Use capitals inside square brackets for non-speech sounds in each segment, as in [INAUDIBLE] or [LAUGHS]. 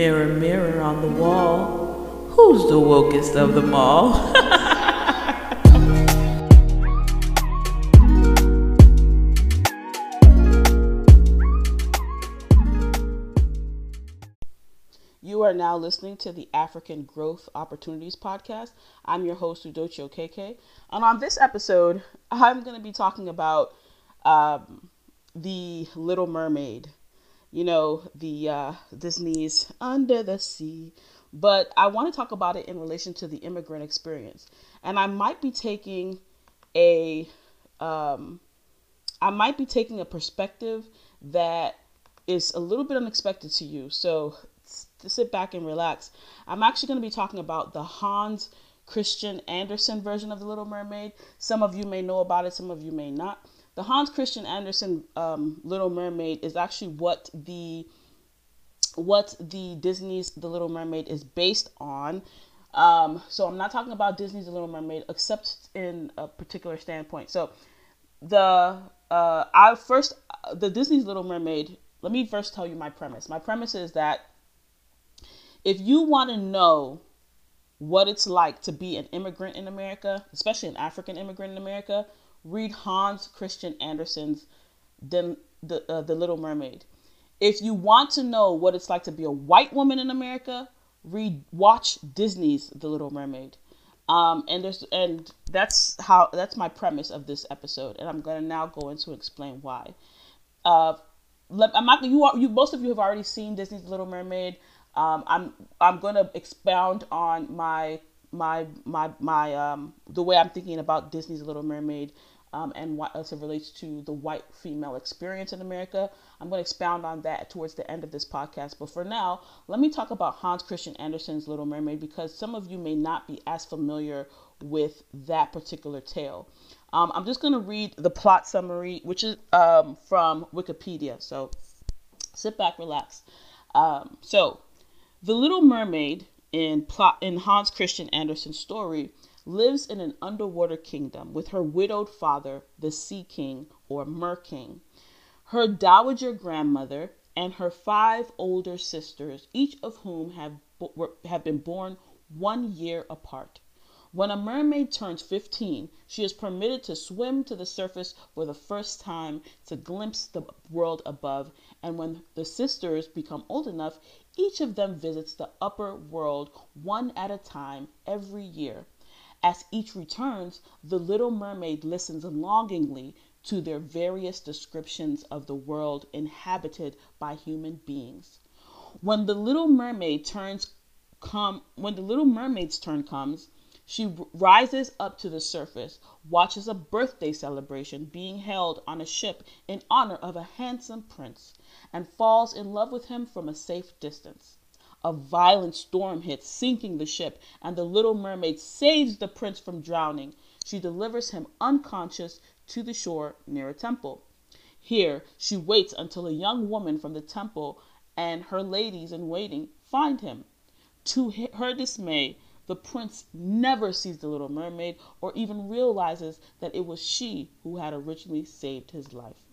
Mirror, mirror on the wall, who's the wokest of them all? [LAUGHS] You are now listening to the African Growth Opportunities Podcast. I'm your host, Udochi Okeke. And on this episode, I'm going to be talking about um, The Little Mermaid. You know, the uh, Disney's Under the Sea. But I want to talk about it in relation to the immigrant experience. And I might be taking a, um, I might be taking a perspective that is a little bit unexpected to you. So to sit back and relax. I'm actually going to be talking about the Hans Christian Andersen version of The Little Mermaid. Some of you may know about it, some of you may not. The Hans Christian Andersen um, Little Mermaid is actually what the what the Disney's The Little Mermaid is based on. Um, so I'm not talking about Disney's The Little Mermaid, except in a particular standpoint. So the uh, I first the Disney's Little Mermaid. Let me first tell you my premise. My premise is that if you want to know what it's like to be an immigrant in America, especially an African immigrant in America, read Hans Christian Andersen's The, the, uh, the Little Mermaid. If you want to know what it's like to be a white woman in America, read watch Disney's The Little Mermaid. Um, and there's and that's how that's my premise of this episode, and I'm gonna now go into explain why. Uh, I'm not you are you most of you have already seen Disney's Little Mermaid. Um, I'm I'm to expound on my my my my um, the way I'm thinking about Disney's Little Mermaid um, and what as it relates to the white female experience in America. I'm going to expound on that towards the end of this podcast. But for now, let me talk about Hans Christian Andersen's Little Mermaid because some of you may not be as familiar with that particular tale. Um, I'm just going to read the plot summary, which is um, from Wikipedia. So sit back, relax. Um, so the Little Mermaid in plot in Hans Christian Andersen's story lives in an underwater kingdom with her widowed father, the Sea King or Mer King, her dowager grandmother, and her five older sisters, each of whom have have been born one year apart. When a mermaid turns 15, she is permitted to swim to the surface for the first time to glimpse the world above, and when the sisters become old enough, each of them visits the upper world one at a time every year. As each returns, the little mermaid listens longingly to their various descriptions of the world inhabited by human beings. When the little mermaid turns come when the little mermaid's turn comes, she rises up to the surface, watches a birthday celebration being held on a ship in honor of a handsome prince, and falls in love with him from a safe distance. A violent storm hits, sinking the ship, and the little mermaid saves the prince from drowning. She delivers him unconscious to the shore near a temple. Here she waits until a young woman from the temple and her ladies in waiting find him. To her dismay, the prince never sees the little mermaid or even realizes that it was she who had originally saved his life.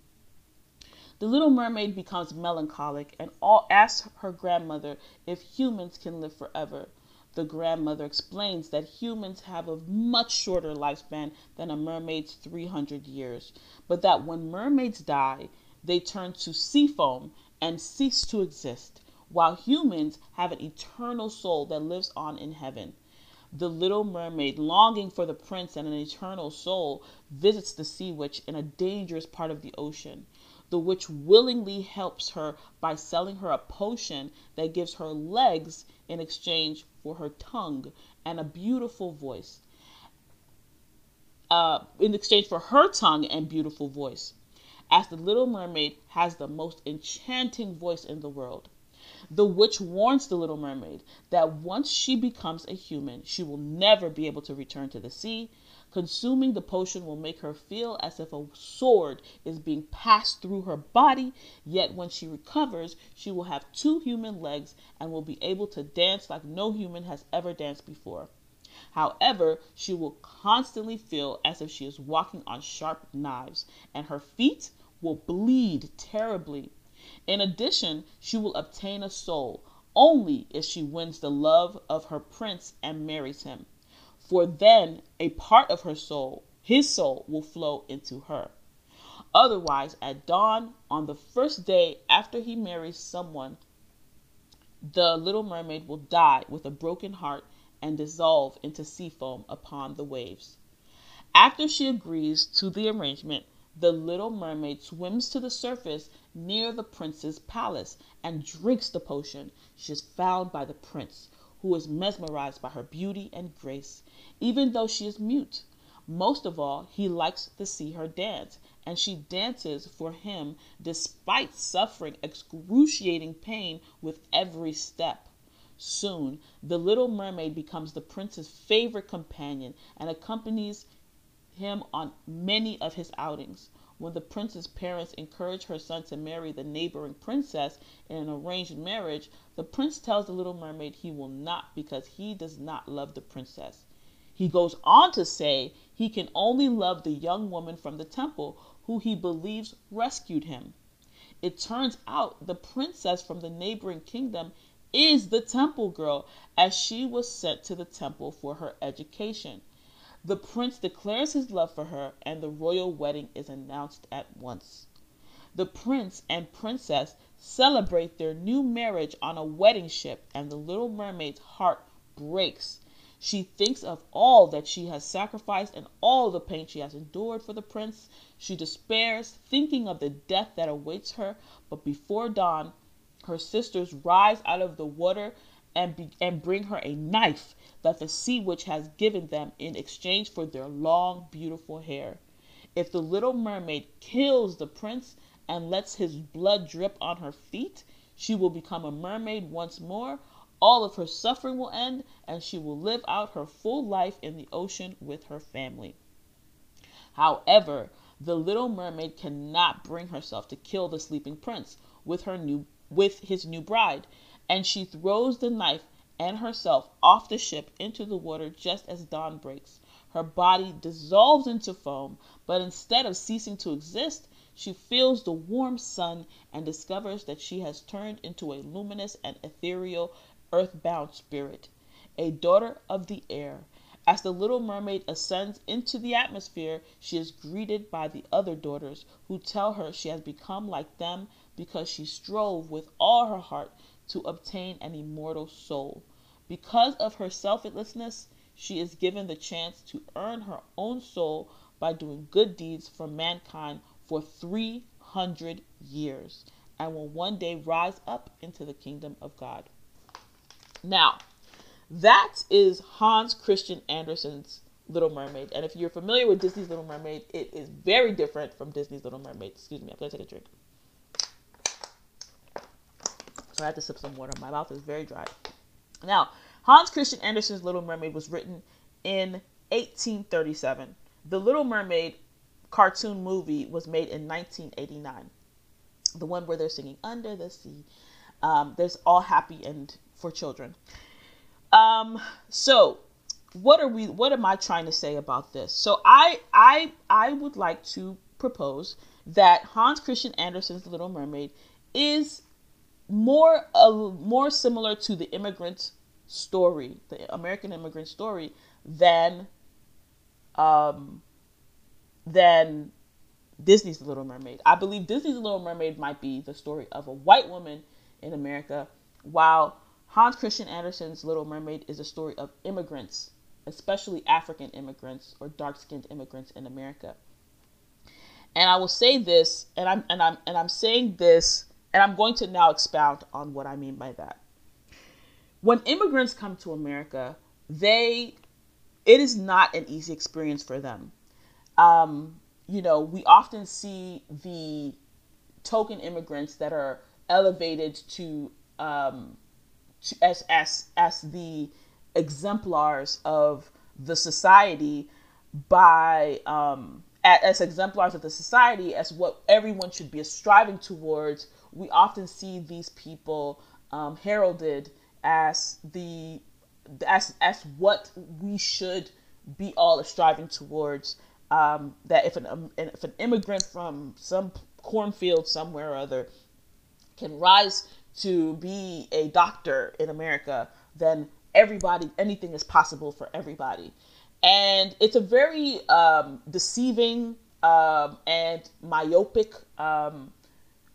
The little mermaid becomes melancholic and all asks her grandmother if humans can live forever. The grandmother explains that humans have a much shorter lifespan than a mermaid's 300 years, but that when mermaids die, they turn to sea foam and cease to exist, while humans have an eternal soul that lives on in heaven. The little mermaid, longing for the prince and an eternal soul, visits the sea witch in a dangerous part of the ocean. The witch willingly helps her by selling her a potion that gives her legs in exchange for her tongue and a beautiful voice. Uh, in exchange for her tongue and beautiful voice, as the little mermaid has the most enchanting voice in the world. The witch warns the little mermaid that once she becomes a human, she will never be able to return to the sea. Consuming the potion will make her feel as if a sword is being passed through her body, yet when she recovers, she will have two human legs and will be able to dance like no human has ever danced before. However, she will constantly feel as if she is walking on sharp knives, and her feet will bleed terribly in addition, she will obtain a soul, only if she wins the love of her prince and marries him. For then a part of her soul, his soul, will flow into her. Otherwise, at dawn on the first day after he marries someone, the little mermaid will die with a broken heart and dissolve into sea foam upon the waves. After she agrees to the arrangement, the little mermaid swims to the surface near the prince's palace and drinks the potion. She is found by the prince, who is mesmerized by her beauty and grace, even though she is mute. Most of all, he likes to see her dance, and she dances for him despite suffering excruciating pain with every step. Soon, the little mermaid becomes the prince's favorite companion and accompanies him on many of his outings. When the prince's parents encourage her son to marry the neighboring princess in an arranged marriage, the prince tells the little mermaid he will not because he does not love the princess. He goes on to say he can only love the young woman from the temple who he believes rescued him. It turns out the princess from the neighboring kingdom is the temple girl, as she was sent to the temple for her education. The prince declares his love for her, and the royal wedding is announced at once. The prince and princess celebrate their new marriage on a wedding ship, and the little mermaid's heart breaks she thinks of all that she has sacrificed and all the pain she has endured for the prince. She despairs, thinking of the death that awaits her. But before dawn, her sisters rise out of the water and, be, and bring her a knife that the sea witch has given them in exchange for their long, beautiful hair. If the little mermaid kills the prince and lets his blood drip on her feet, she will become a mermaid once more, all of her suffering will end, and she will live out her full life in the ocean with her family. However, the little mermaid cannot bring herself to kill the sleeping prince with her new with his new bride, and she throws the knife and herself off the ship into the water just as dawn breaks. Her body dissolves into foam, but instead of ceasing to exist, she feels the warm sun and discovers that she has turned into a luminous and ethereal earthbound spirit, a daughter of the air. As the little mermaid ascends into the atmosphere, she is greeted by the other daughters, who tell her she has become like them because she strove with all her heart to obtain an immortal soul. Because of her selflessness, she is given the chance to earn her own soul by doing good deeds for mankind for 300 years and will one day rise up into the kingdom of God. Now, that is Hans Christian Andersen's Little Mermaid. And if you're familiar with Disney's Little Mermaid, it is very different from Disney's Little Mermaid. Excuse me, I'm going to take a drink. So I had to sip some water. My mouth is very dry. Now, Hans Christian Andersen's Little Mermaid was written in 1837. The Little Mermaid cartoon movie was made in 1989. The one where they're singing Under the Sea. Um, there's all happy and for children. Um, so what are we what am I trying to say about this? So I I I would like to propose that Hans Christian Andersen's Little Mermaid is more uh, more similar to the immigrant story, the American immigrant story, than um, than Disney's Little Mermaid. I believe Disney's Little Mermaid might be the story of a white woman in America, while Hans Christian Andersen's Little Mermaid is a story of immigrants, especially African immigrants or dark-skinned immigrants in America. And I will say this, and I'm and I'm and I'm saying this, and I'm going to now expound on what I mean by that. When immigrants come to America, they it is not an easy experience for them. Um, you know, we often see the token immigrants that are elevated to um, as as as the exemplars of the society by um, as exemplars of the society as what everyone should be striving towards we often see these people um, heralded as the as as what we should be all striving towards um, that if an um, if an immigrant from some cornfield somewhere or other can rise to be a doctor in America, then everybody, anything is possible for everybody. And it's a very um, deceiving um, and myopic um,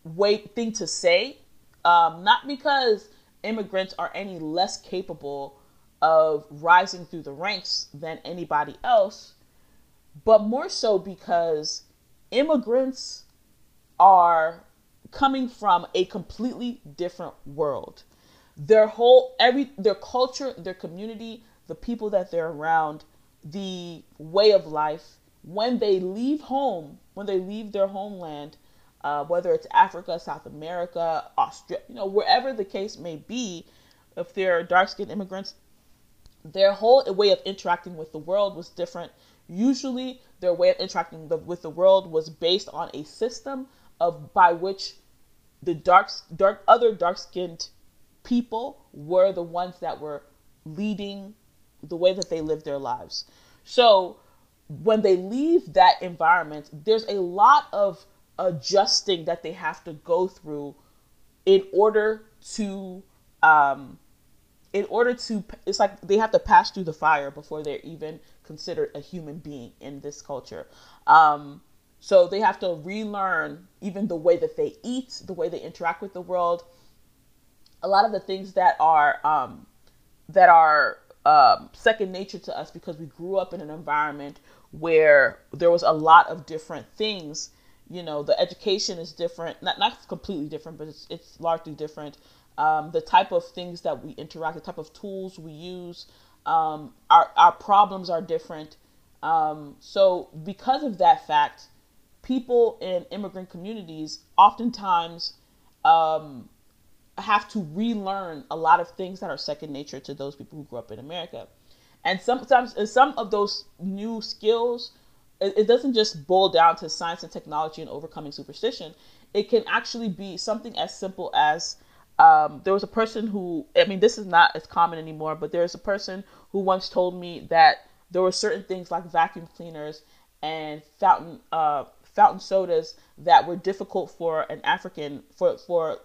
way thing to say. Um, not because immigrants are any less capable of rising through the ranks than anybody else, but more so because immigrants are coming from a completely different world. Their whole every their culture, their community, the people that they're around, the way of life, when they leave home, when they leave their homeland, uh, whether it's Africa, South America, Australia, you know, wherever the case may be, if they're dark skinned immigrants, their whole way of interacting with the world was different. Usually, their way of interacting the, with the world was based on a system of by which the dark, dark, other dark skinned people were the ones that were leading the way that they lived their lives. So when they leave that environment, there's a lot of adjusting that they have to go through in order to um, in order to it's like they have to pass through the fire before they're even considered a human being in this culture. Um, so they have to relearn even the way that they eat the way they interact with the world. A lot of the things that are um, that are um, second nature to us because we grew up in an environment where there was a lot of different things you know the education is different not not completely different but it's, it's largely different um, the type of things that we interact, the type of tools we use, um, our, our problems are different. Um, so, because of that fact, people in immigrant communities oftentimes um, have to relearn a lot of things that are second nature to those people who grew up in America. And sometimes, some of those new skills, it, it doesn't just boil down to science and technology and overcoming superstition. It can actually be something as simple as um, there was a person who, I mean, this is not as common anymore, but there's a person who once told me that there were certain things like vacuum cleaners and fountain uh, fountain sodas that were difficult for an African for for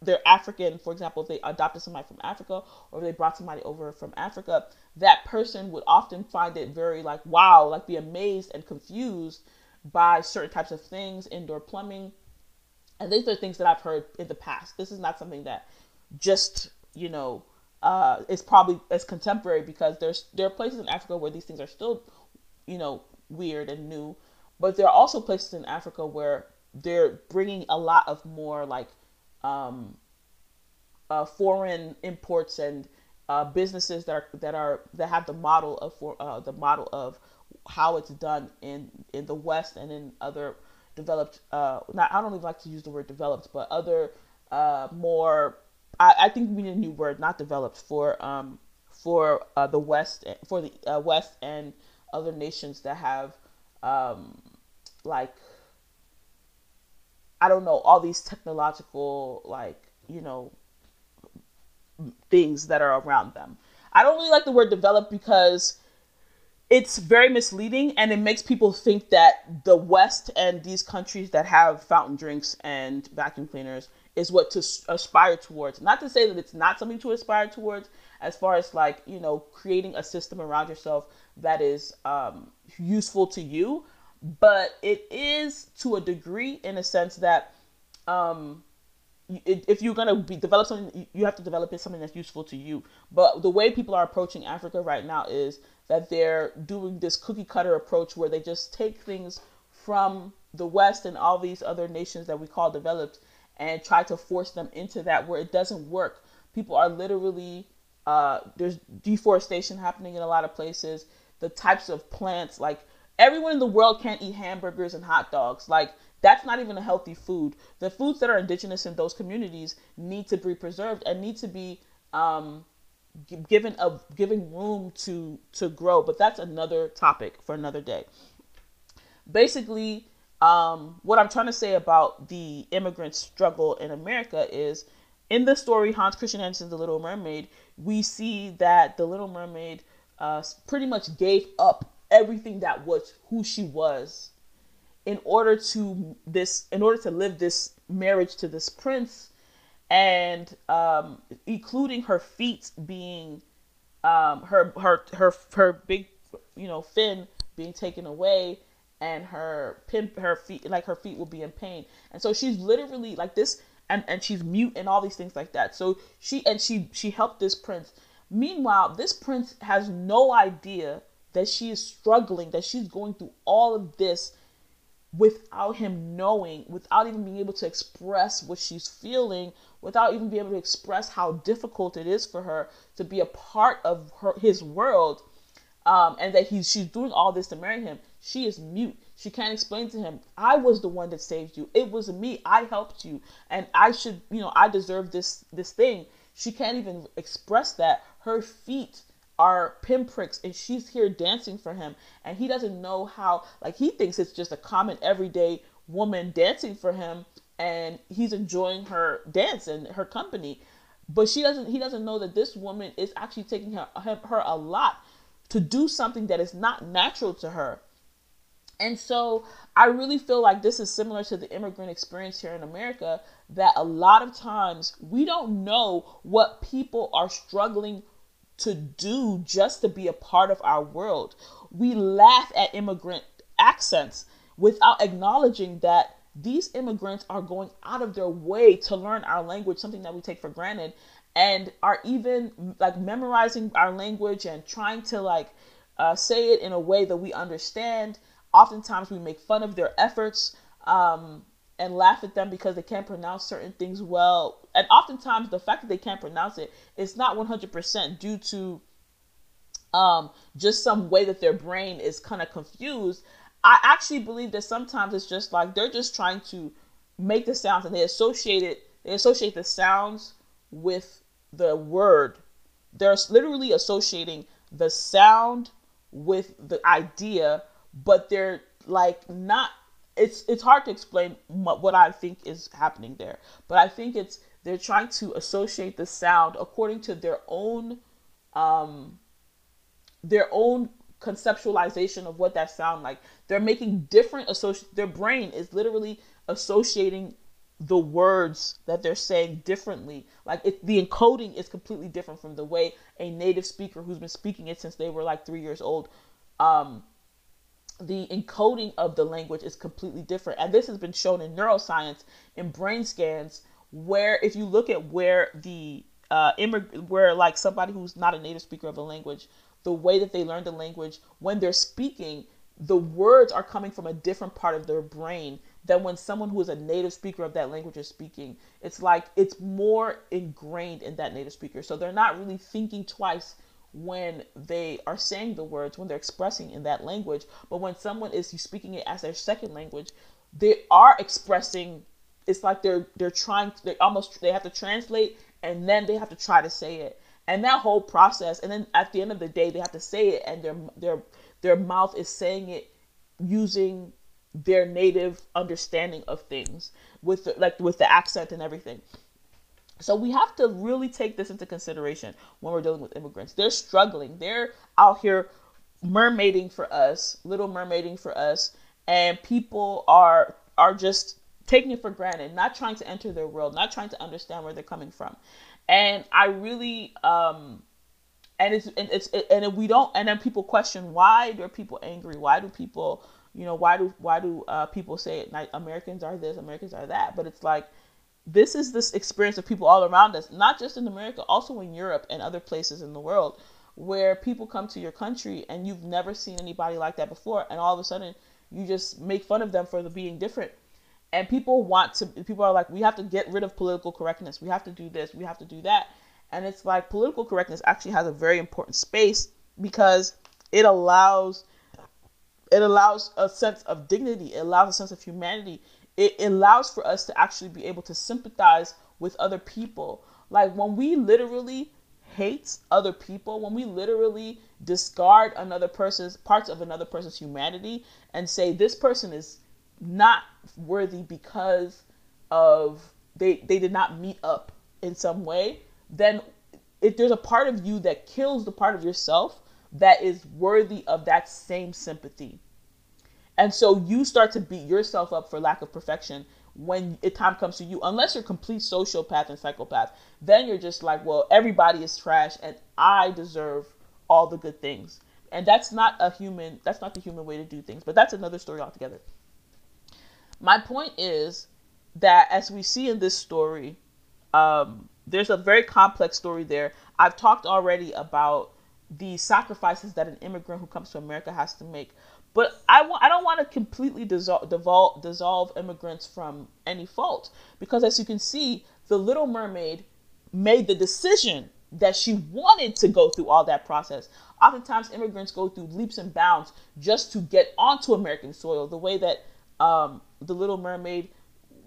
their African, for example, if they adopted somebody from Africa or they brought somebody over from Africa, that person would often find it very like wow, like be amazed and confused by certain types of things, indoor plumbing, and these are things that I've heard in the past. This is not something that just, you know, uh, is probably as contemporary because there's there are places in Africa where these things are still, you know, weird and new, but there are also places in Africa where they're bringing a lot of more like um, uh, foreign imports and uh, businesses that are that are that have the model of for uh, the model of how it's done in in the West and in other developed uh not I don't even like to use the word developed, but other uh more I, I think we need a new word, not developed for um for uh, the West for the West and other nations that have um like I don't know all these technological like you know things that are around them. I don't really like the word developed because it's very misleading and it makes people think that the West and these countries that have fountain drinks and vacuum cleaners is what to aspire towards. Not to say that it's not something to aspire towards, as far as like, you know, creating a system around yourself that is um, useful to you, but it is to a degree in a sense that um, if you're going to be develop something you have to develop it something that's useful to you but the way people are approaching africa right now is that they're doing this cookie cutter approach where they just take things from the West and all these other nations that we call developed and try to force them into that where it doesn't work. People are literally, uh, there's deforestation happening in a lot of places. The types of plants, like everyone in the world can't eat hamburgers and hot dogs. Like that's not even a healthy food. The foods that are indigenous in those communities need to be preserved and need to be um, given a giving room to to grow but that's another topic for another day basically um, what i'm trying to say about the immigrant struggle in america is in the story hans christian andersen's the little mermaid we see that the little mermaid uh, pretty much gave up everything that was who she was in order to this in order to live this marriage to this prince and um, including her feet being um, her her her her big you know fin being taken away and her pin her feet like her feet will be in pain. And so she's literally like this and and she's mute and all these things like that. So she and she she helped this prince. Meanwhile this prince has no idea that she is struggling that she's going through all of this without him knowing without even being able to express what she's feeling without even being able to express how difficult it is for her to be a part of her his world um, and that he's she's doing all this to marry him. She is mute. She can't explain to him i was the one that saved you. It was me. I helped you. And i should you know i deserve this this thing. She can't even express that. Her feet are pinpricks and she's here dancing for him. And he doesn't know how like he thinks it's just a common everyday woman dancing for him and he's enjoying her dance and her company. But she doesn't he doesn't know that this woman is actually taking her, her a lot to do something that is not natural to her. And so i really feel like this is similar to the immigrant experience here in america that a lot of times we don't know what people are struggling to do just to be a part of our world we laugh at immigrant accents without acknowledging that these immigrants are going out of their way to learn our language, something that we take for granted, and are even like memorizing our language and trying to like uh, say it in a way that we understand. Oftentimes, we make fun of their efforts um, and laugh at them because they can't pronounce certain things well. And oftentimes, the fact that they can't pronounce it is not 100% due to um, just some way that their brain is kind of confused. I actually believe that sometimes it's just like they're just trying to make the sounds and they associate it, they associate the sounds with the word. They're literally associating the sound with the idea, but they're like not it's it's hard to explain what I think is happening there. But I think it's they're trying to associate the sound according to their own um their own conceptualization of what that sound like. They're making different associate. Their brain is literally associating the words that they're saying differently. Like it, the encoding is completely different from the way a native speaker who's been speaking it since they were like three years old. Um, the encoding of the language is completely different, and this has been shown in neuroscience in brain scans. Where if you look at where the uh, immig- where like somebody who's not a native speaker of a language the way that they learn the language when they're speaking the words are coming from a different part of their brain than when someone who is a native speaker of that language is speaking it's like it's more ingrained in that native speaker so they're not really thinking twice when they are saying the words when they're expressing in that language but when someone is speaking it as their second language they are expressing it's like they're they're trying they almost they have to translate and then they have to try to say it. And that whole process and then at the end of the day they have to say it and their their their mouth is saying it using their native understanding of things with the, like with the accent and everything so we have to really take this into consideration when we're dealing with immigrants. They're struggling. They're out here mermaiding for us little mermaiding for us and people are are just taking it for granted not trying to enter their world not trying to understand where they're coming from. And I really um and it's and it's and we don't and then people question why are people angry? Why do people you know why do why do uh, people say it Americans are this Americans are that? But it's like this is this experience of people all around us not just in America also in Europe and other places in the world where people come to your country and you've never seen anybody like that before and all of a sudden you just make fun of them for the being different. And people want to people are like we have to get rid of political correctness. We have to do this. We have to do that. And it's like political correctness actually has a very important space because it allows it allows a sense of dignity. It allows a sense of humanity it allows for us to actually be able to sympathize with other people like when we literally hate other people when we literally discard another person's parts of another person's humanity and say this person is not worthy because of they they did not meet up in some way, then if there's a part of you that kills the part of yourself that is worthy of that same sympathy. And so you start to beat yourself up for lack of perfection when it time comes to you unless you're a complete sociopath and psychopath then you're just like well everybody is trash and i deserve all the good things. And that's not a human that's not the human way to do things but that's another story altogether. My point is that as we see in this story um, there's a very complex story there. I've talked already about the sacrifices that an immigrant who comes to america has to make but I I don't want to completely dissolve, dissolve dissolve immigrants from any fault because as you can see, the Little Mermaid made the decision that she wanted to go through all that process. Oftentimes, immigrants go through leaps and bounds just to get onto American soil. The way that um, the Little Mermaid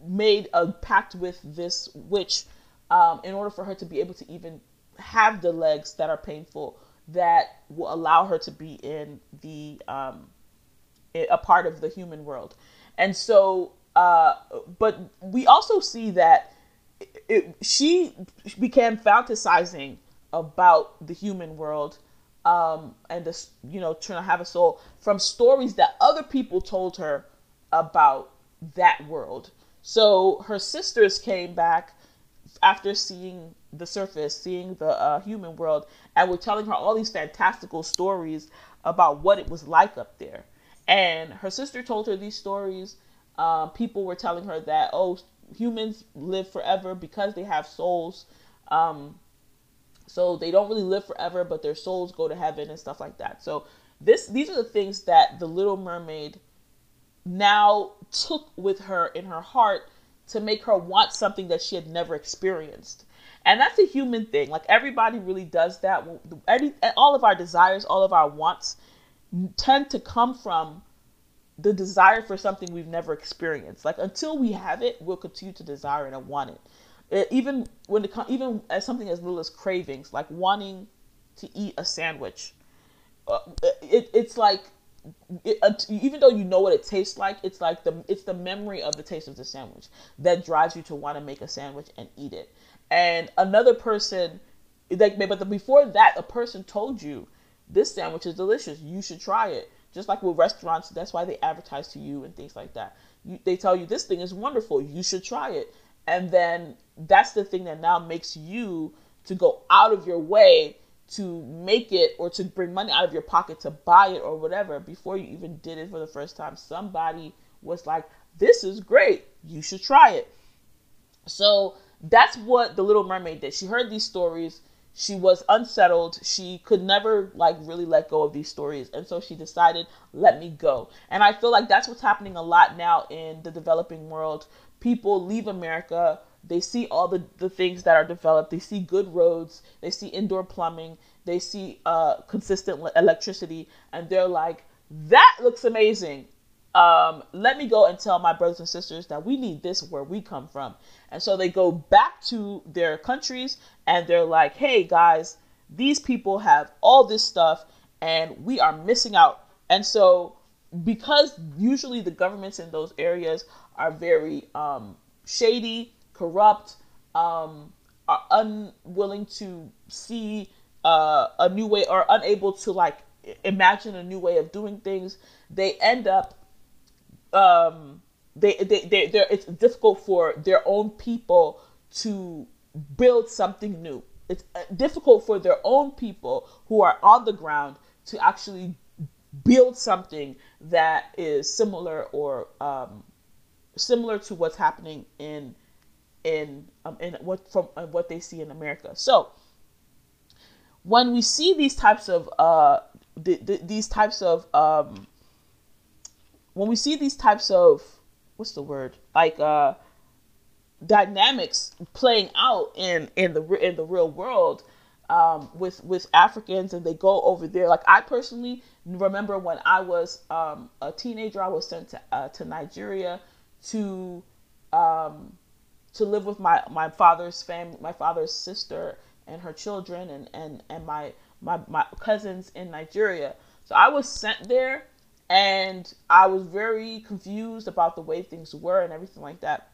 made a pact with this witch um, in order for her to be able to even have the legs that are painful that will allow her to be in the um, a part of the human world. And so, uh, but we also see that it, it, she began fantasizing about the human world um, and this, you know, trying to have a soul from stories that other people told her about that world. So her sisters came back after seeing the surface, seeing the uh, human world, and were telling her all these fantastical stories about what it was like up there. And her sister told her these stories. Uh, people were telling her that, oh, humans live forever because they have souls. Um, so they don't really live forever, but their souls go to heaven and stuff like that. So this these are the things that the Little Mermaid now took with her in her heart to make her want something that she had never experienced. And that's a human thing. Like everybody really does that. Any, all of our desires, all of our wants tend to come from the desire for something we've never experienced. Like until we have it, we'll continue to desire it and want it. even when it comes even as something as little as cravings, like wanting to eat a sandwich. Uh, it, it's like it, uh, even though you know what it tastes like, it's like the it's the memory of the taste of the sandwich that drives you to want to make a sandwich and eat it. And another person, like, but before that, a person told you this sandwich is delicious. You should try it. Just like with restaurants, that's why they advertise to you and things like that. You, they tell you this thing is wonderful. You should try it. And then that's the thing that now makes you to go out of your way to make it or to bring money out of your pocket to buy it or whatever before you even did it for the first time. Somebody was like, This is great. You should try it. So that's what the Little Mermaid did. She heard these stories she was unsettled. She could never like really let go of these stories. And so she decided let me go. And i feel like that's what's happening a lot now in the developing world. People leave america. They see all the, the things that are developed. They see good roads. They see indoor plumbing. They see uh, consistent electricity. And they're like that looks amazing um, let me go and tell my brothers and sisters that we need this where we come from. And so they go back to their countries and they're like, hey guys, these people have all this stuff and we are missing out. And so, because usually the governments in those areas are very um, shady, corrupt, um, are unwilling to see uh, a new way or unable to like imagine a new way of doing things, they end up um, they they they they it's difficult for their own people to build something new. It's uh, difficult for their own people who are on the ground to actually build something that is similar or um, similar to what's happening in in um, in what from uh, what they see in America. So when we see these types of uh, the, the, these types of um, when we see these types of what's the word like uh dynamics playing out in in the in the real world um, with with Africans and they go over there. Like I personally remember when I was um, a teenager, I was sent to uh, to Nigeria to um, to live with my my father's family, my father's sister and her children, and and and my my my cousins in Nigeria. So I was sent there and I was very confused about the way things were and everything like that.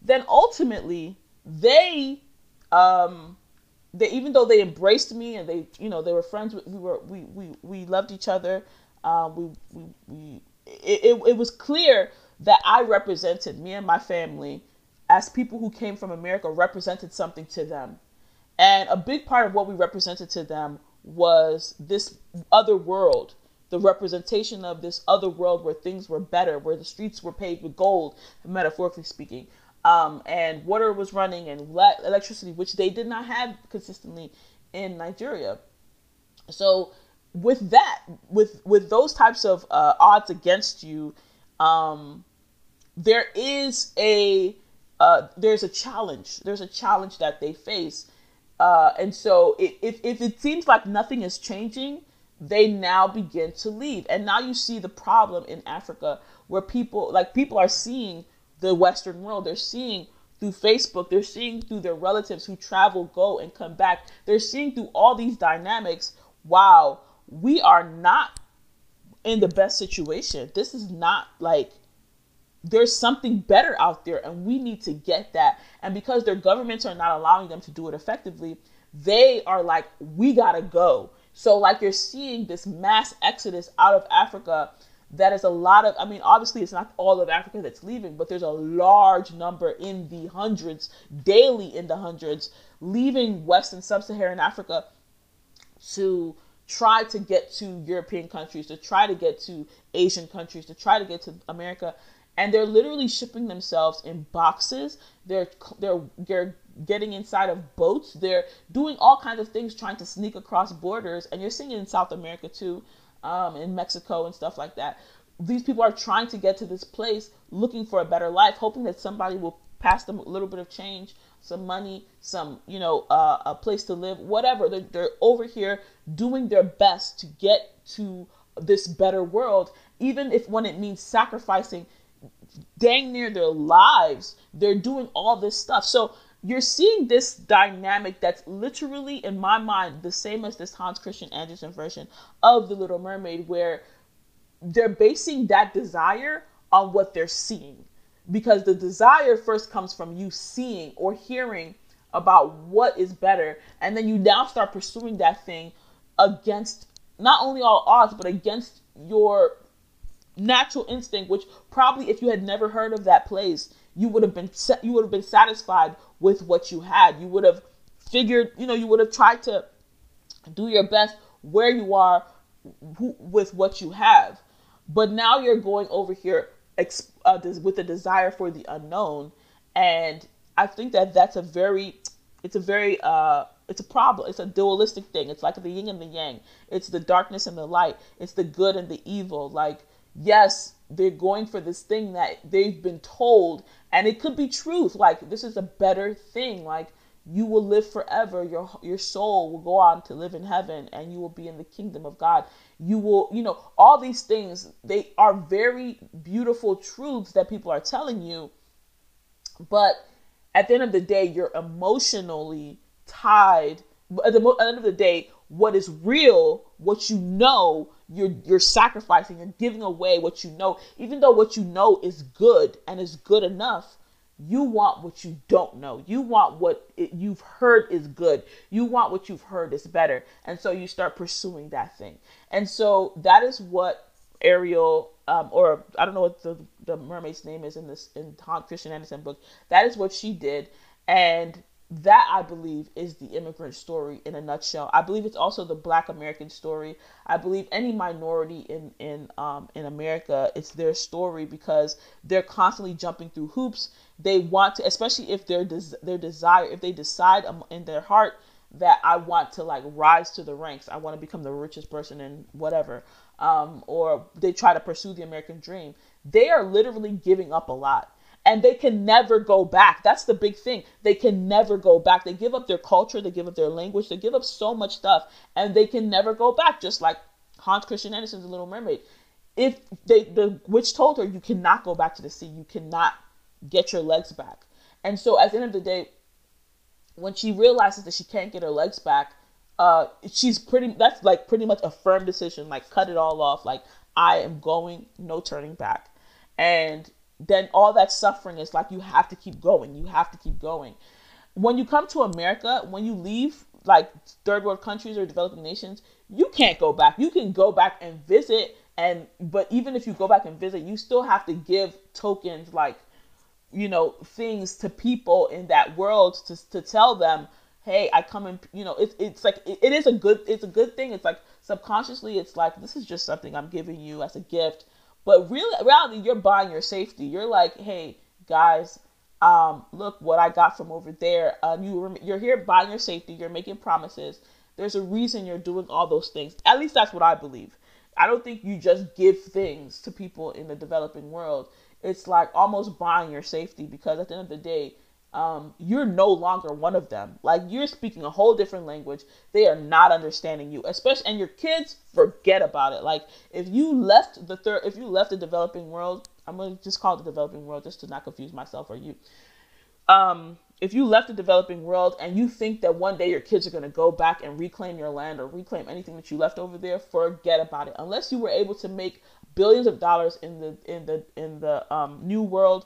Then ultimately, they, um, they even though they embraced me and they, you know, they were friends. We were we we we loved each other. Um, we we we it, it, it was clear that I represented, me and my family, as people who came from America, represented something to them. And a big part of what we represented to them was this other world, the representation of this other world where things were better, where the streets were paved with gold, metaphorically speaking, um, and water was running and le- electricity, which they did not have consistently in Nigeria. So, with that, with with those types of uh, odds against you, um, there is a uh, there's a challenge. There's a challenge that they face uh, and so if, if it seems like nothing is changing, they now begin to leave. And now you see the problem in Africa where people, like people are seeing the Western world, they're seeing through Facebook, they're seeing through their relatives who travel, go, and come back. They're seeing through all these dynamics, wow, we are not in the best situation. This is not like there's something better out there and we need to get that. And because their governments are not allowing them to do it effectively, they are like, we gotta go. So, like, you're seeing this mass exodus out of Africa. That is a lot of, I mean, obviously, it's not all of Africa that's leaving, but there's a large number in the hundreds, daily in the hundreds, leaving West and Sub Saharan Africa to try to get to European countries, to try to get to Asian countries, to try to get to America and they're literally shipping themselves in boxes. They're they're they're getting inside of boats. They're doing all kinds of things trying to sneak across borders, and you're seeing it in South America too, um, in Mexico and stuff like that. These people are trying to get to this place, looking for a better life, hoping that somebody will pass them a little bit of change, some money, some you know uh, a place to live, whatever. They're, they're over here doing their best to get to this better world, even if when it means sacrificing dang near their lives. They're doing all this stuff. So you're seeing this dynamic that's literally, in my mind, the same as this Hans Christian Andersen version of The Little Mermaid, where they're basing that desire on what they're seeing. Because the desire first comes from you seeing or hearing about what is better. And then you now start pursuing that thing against not only all odds, but against your natural instinct, which probably if you had never heard of that place, you would have been you would have been satisfied with what you had. You would have figured, you know, you would have tried to do your best where you are with what you have. But now you're going over here uh, with a desire for the unknown, and I think that that's a very, it's a very, uh, it's a problem. It's a dualistic thing. It's like the yin and the yang. It's the darkness and the light. It's the good and the evil. Like yes, they're going for this thing that they've been told, and it could be truth. Like this is a better thing. Like you will live forever. Your your soul will go on to live in heaven, and you will be in the kingdom of God. You will, you know, all these things. They are very beautiful truths that people are telling you, but at the end of the day, you're emotionally tied. At the, at the end of the day, what is real, what you know, you're you're sacrificing, you're giving away what you know, even though what you know is good and is good enough. You want what you don't know. You want what it, you've heard is good. You want what you've heard is better. And so you start pursuing that thing. And so that is what Ariel, um, or I don't know what the, the mermaid's name is in this in Hans Christian Andersen book. That is what she did. And that I believe is the immigrant story in a nutshell. I believe it's also the Black American story. I believe any minority in in um, in America, it's their story because they're constantly jumping through hoops. They want to, especially if their des- their desire, if they decide in their heart that I want to like rise to the ranks, I want to become the richest person in whatever, um, or they try to pursue the American dream. They are literally giving up a lot and they can never go back. That's the big thing. They can never go back. They give up their culture, they give up their language, they give up so much stuff, and they can never go back. Just like Hans Christian Andersen's Little Mermaid. If they, the witch told her, you cannot go back to the sea, you cannot get your legs back. And so at the end of the day, when she realizes that she can't get her legs back, uh, she's pretty. That's like pretty much a firm decision. Like cut it all off. Like I am going, no turning back. And then all that suffering is like you have to keep going. You have to keep going. When you come to America, when you leave like third world countries or developing nations, you can't go back. You can go back and visit and but even if you go back and visit you still have to give tokens like you know things to people in that world to, to tell them hey i come in you know it's it's like it, it is a good it's a good thing it's like subconsciously it's like this is just something i'm giving you as a gift but really reality you're buying your safety. You're like hey guys um look what i got from over there. Uh, you you're here buying your safety. You're making promises. There's a reason you're doing all those things. At least that's what i believe. I don't think you just give things to people in the developing world. It's like almost buying your safety because at the end of the day, um, you're no longer one of them. Like you're speaking a whole different language. They are not understanding you, especially and your kids forget about it. Like if you left the third, if you left the developing world, I'm gonna just call it the developing world just to not confuse myself or you. Um, if you left the developing world and you think that one day your kids are going to go back and reclaim your land or reclaim anything that you left over there, forget about it. Unless you were able to make billions of dollars in the in the in the um, new world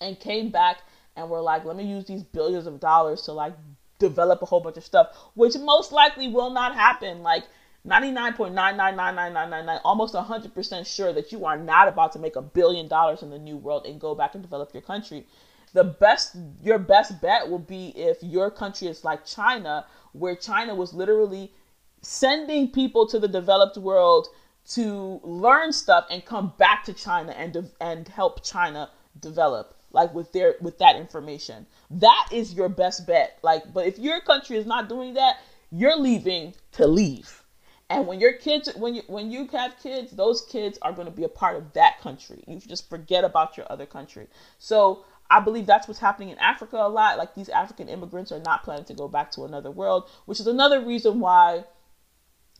and came back and we're like, let me use these billions of dollars to like develop a whole bunch of stuff, which most likely will not happen. Like 99.9999999, almost 100% sure that you are not about to make a billion dollars in the new world and go back and develop your country the best your best bet will be if your country is like China, where China was literally sending people to the developed world to learn stuff and come back to China and de- and help China develop like with their with that information. That is your best bet. Like but if your country is not doing that, you're leaving to leave. And when your kids when you when you have kids, those kids are going to be a part of that country. You just forget about your other country. So I believe that's what's happening in Africa a lot. Like these African immigrants are not planning to go back to another world, which is another reason why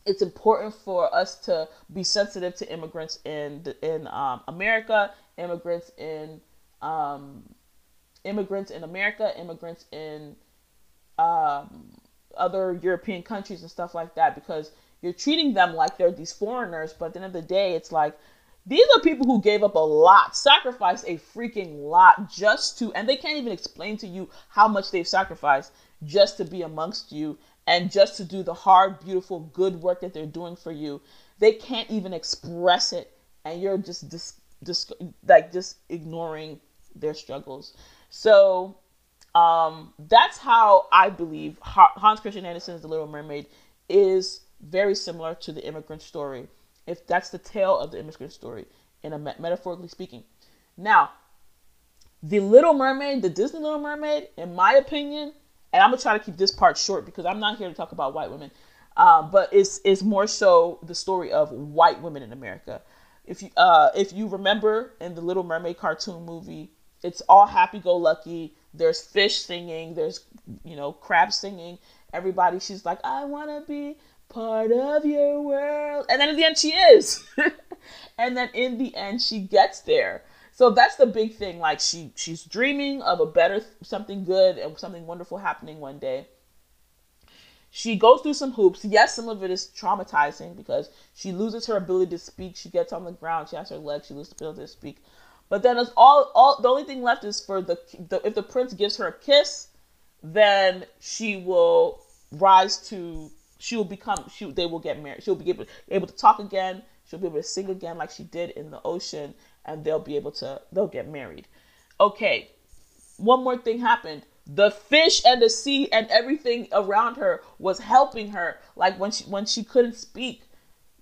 it's important for us to be sensitive to immigrants in in um, America, immigrants in um, immigrants in America, immigrants in um, other European countries and stuff like that, because you're treating them like they're these foreigners. But at the end of the day, it's like these are people who gave up a lot, sacrificed a freaking lot just to, and they can't even explain to you how much they've sacrificed just to be amongst you and just to do the hard, beautiful, good work that they're doing for you. They can't even express it, and you're just dis, dis, like just ignoring their struggles. So um, that's how I believe Hans Christian Andersen's The Little Mermaid is very similar to the immigrant story if that's the tale of the immigrant story, in a metaphorically speaking. Now, the Little Mermaid, the Disney Little Mermaid, in my opinion, and I'm gonna try to keep this part short because I'm not here to talk about white women, um, but it's it's more so the story of white women in America. If you uh, if you remember in the Little Mermaid cartoon movie, it's all happy go lucky. There's fish singing. There's you know crab singing. Everybody, she's like, I wanna be part of your world. And then in the end, she is. [LAUGHS] and then in the end, she gets there. So that's the big thing. Like she she's dreaming of a better something good and something wonderful happening one day. She goes through some hoops. Yes, some of it is traumatizing because she loses her ability to speak. She gets on the ground. She has her legs. She loses the ability to speak. But then it's all all the only thing left is for the, the if the prince gives her a kiss, then she will rise to she will become she they will get married. She'll be able able to talk again. She'll be able to sing again like she did in the ocean, and they'll be able to they'll get married. Okay, one more thing happened. The fish and the sea and everything around her was helping her. Like when she when she couldn't speak,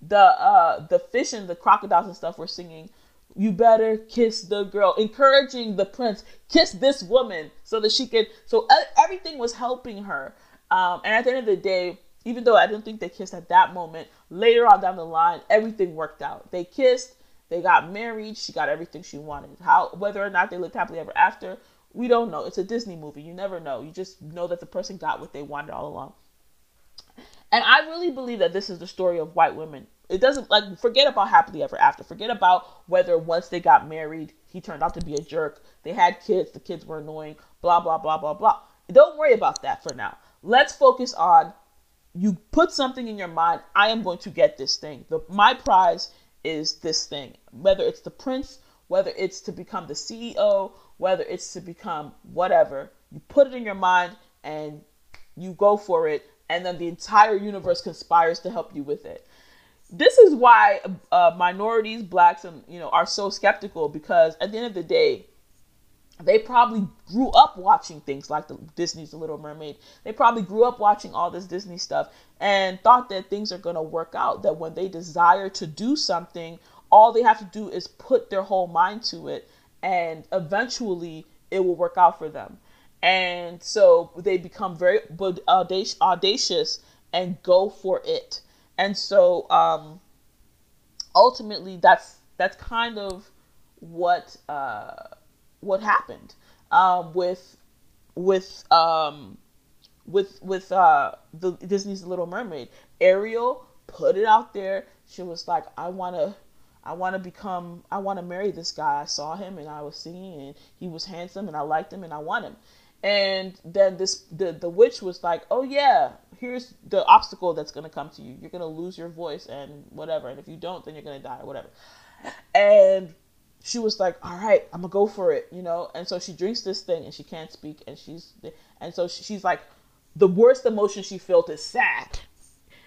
the uh the fish and the crocodiles and stuff were singing you better kiss the girl encouraging the prince kiss this woman so that she could so everything was helping her um, and at the end of the day even though I didn't think they kissed at that moment, later on down the line, everything worked out. They kissed, they got married, she got everything she wanted. How whether or not they lived happily ever after, we don't know. It's a Disney movie. You never know. You just know that the person got what they wanted all along. And I really believe that this is the story of white women. It doesn't like forget about happily ever after. Forget about whether once they got married, he turned out to be a jerk. They had kids, the kids were annoying, blah blah blah blah blah. Don't worry about that for now. Let's focus on you put something in your mind i am going to get this thing the my prize is this thing whether it's the prince whether it's to become the ceo whether it's to become whatever you put it in your mind and you go for it and then the entire universe conspires to help you with it this is why uh, minorities, blacks, and you know are so skeptical because at the end of the day, they probably grew up watching things like the Disney's The Little Mermaid. They probably grew up watching all this Disney stuff and thought that things are going to work out. That when they desire to do something, all they have to do is put their whole mind to it, and eventually it will work out for them. And so they become very audacious and go for it. And so um, ultimately, that's that's kind of what. Uh, what happened um, with with um, with with uh, the Disney's Little Mermaid. Ariel put it out there. She was like, "I want to." I want to become, I want to marry this guy. I saw him and I was singing and he was handsome and I liked him and I want him. And then this, the, the witch was like, oh yeah, here's the obstacle that's going to come to you. You're going to lose your voice and whatever. And if you don't, then you're going to die or whatever. And she was like, "All right, I'm gonna go for it," you know. And so she drinks this thing, and she can't speak, and she's and so she's like, the worst emotion she felt is sad.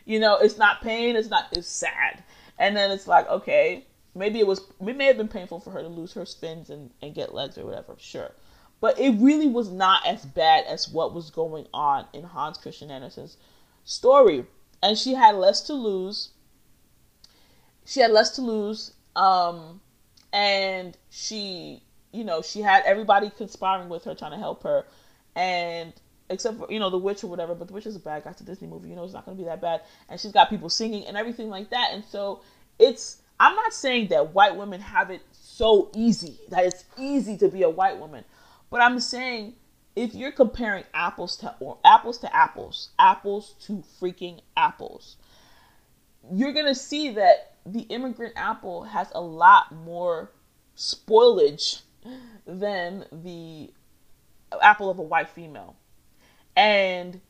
You know, it's not pain, it's not it's sad. And then it's like, okay, maybe it was it may have been painful for her to lose her spins and and get legs or whatever, sure. But it really was not as bad as what was going on in Hans Christian Andersen's story. And she had less to lose. She had less to lose. Um, and she you know she had everybody conspiring with her trying to help her and except for you know the witch or whatever but the witch is a bad guy. A disney movie. You know it's not going to be that bad. And she's got people singing and everything like that. And so it's i'm not saying that white women have it so easy that it's easy to be a white woman. But i'm saying if you're comparing apples to or apples to apples apples to freaking apples you're going to see that the immigrant apple has a lot more spoilage than the apple of a white female. And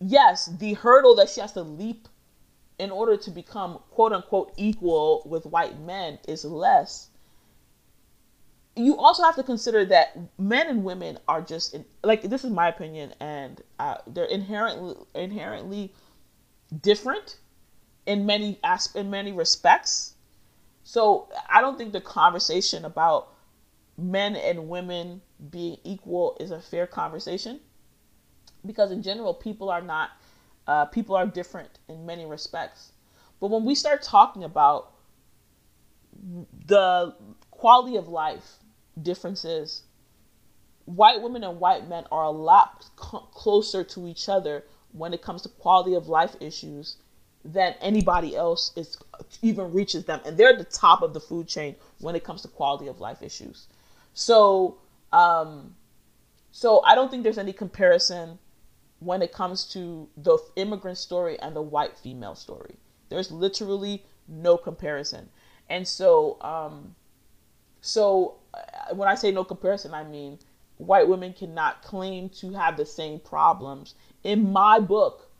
yes, the hurdle that she has to leap in order to become quote unquote equal with white men is less. You also have to consider that men and women are just like this is my opinion, and uh, they're inherently inherently different in many asp- in many respects. So I don't think the conversation about men and women being equal is a fair conversation because in general people are not uh, people are different in many respects. But when we start talking about the quality of life differences, white women and white men are a lot closer to each other when it comes to quality of life issues than anybody else is even reaches them and they're at the top of the food chain when it comes to quality of life issues so um so i don't think there's any comparison when it comes to the immigrant story and the white female story there's literally no comparison and so um so uh, when i say no comparison i mean white women cannot claim to have the same problems in my book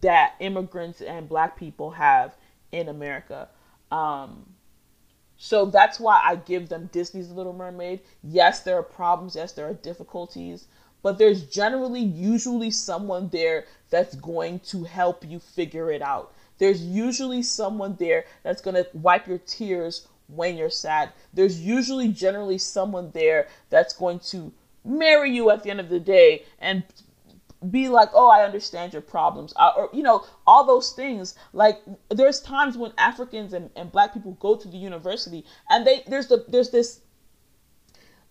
that immigrants and black people have in America. Um, so that's why I give them Disney's Little Mermaid. Yes, there are problems. Yes, there are difficulties. But there's generally, usually someone there that's going to help you figure it out. There's usually someone there that's going to wipe your tears when you're sad. There's usually, generally, someone there that's going to marry you at the end of the day and be like, oh, I understand your problems, uh, or you know, all those things. Like, there's times when Africans and, and Black people go to the university, and they there's the there's this.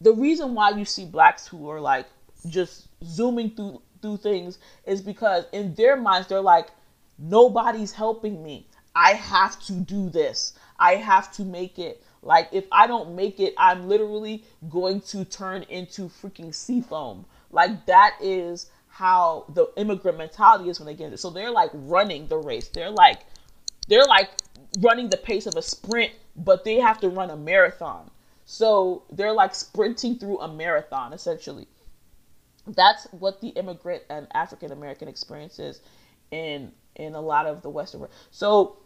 The reason why you see blacks who are like just zooming through through things is because in their minds they're like, nobody's helping me. I have to do this. I have to make it. Like if I don't make it, I'm literally going to turn into freaking sea foam. Like that is how the immigrant mentality is when they get it. So they're like running the race. They're like they're like running the pace of a sprint, but they have to run a marathon. So they're like sprinting through a marathon essentially. That's what the immigrant and African American experience is in in a lot of the Western world. So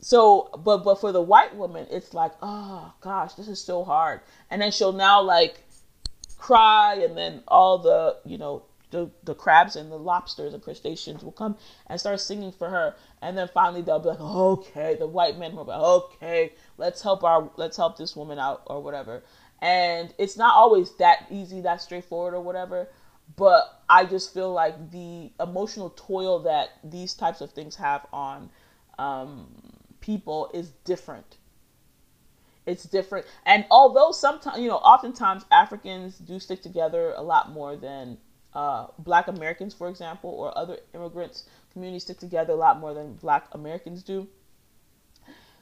so but but for the white woman, it's like, oh gosh, this is so hard. And then she'll now like cry and then all the, you know, the, the crabs and the lobsters and crustaceans will come and start singing for her and then finally they'll be like okay the white men will be like okay let's help our let's help this woman out or whatever and it's not always that easy that straightforward or whatever but i just feel like the emotional toil that these types of things have on um, people is different it's different and although sometimes you know oftentimes africans do stick together a lot more than uh, black Americans, for example, or other immigrants communities stick together a lot more than black Americans do.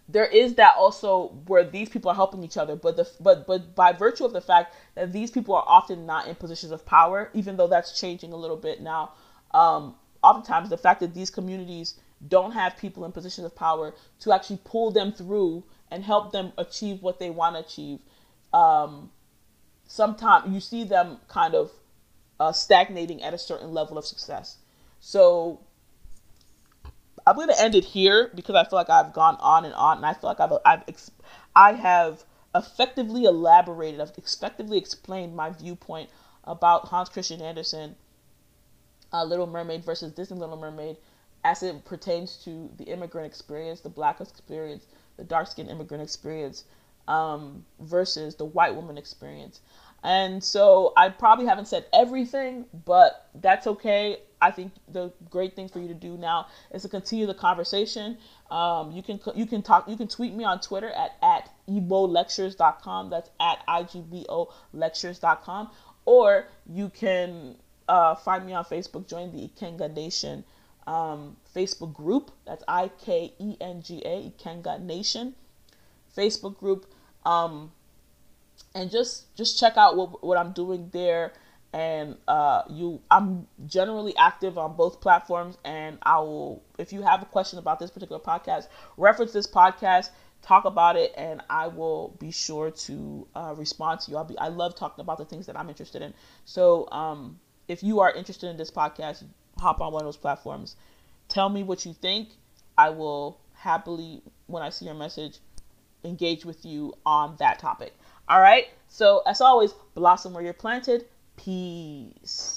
There is that also where these people are helping each other, but the but but by virtue of the fact that these people are often not in positions of power, even though that's changing a little bit now. Um, oftentimes, the fact that these communities don't have people in positions of power to actually pull them through and help them achieve what they want to achieve. Um, sometimes you see them kind of uh, stagnating at a certain level of success. So I'm going to end it here because I feel like I've gone on and on, and I feel like I've I've I have effectively elaborated, I've effectively explained my viewpoint about Hans Christian Andersen, uh, Little Mermaid versus Disney Little Mermaid, as it pertains to the immigrant experience, the black experience, the dark skinned immigrant experience, um, versus the white woman experience. And so I probably haven't said everything, but that's okay. I think the great thing for you to do now is to continue the conversation. Um, you can you can talk you can tweet me on Twitter at at igbolectures.com. That's at igbo lectures.com, or you can uh, find me on Facebook. Join the Ikenga Nation um, Facebook group. That's I K E N G A Ikenga Nation Facebook group. Um, and just just check out what, what I'm doing there. And uh, you, I'm generally active on both platforms. And I will, if you have a question about this particular podcast, reference this podcast, talk about it, and I will be sure to uh, respond to you. I'll be, I love talking about the things that I'm interested in. So um, if you are interested in this podcast, hop on one of those platforms. Tell me what you think. I will happily, when I see your message, engage with you on that topic. All right. So, as always, blossom where you're planted. Peace.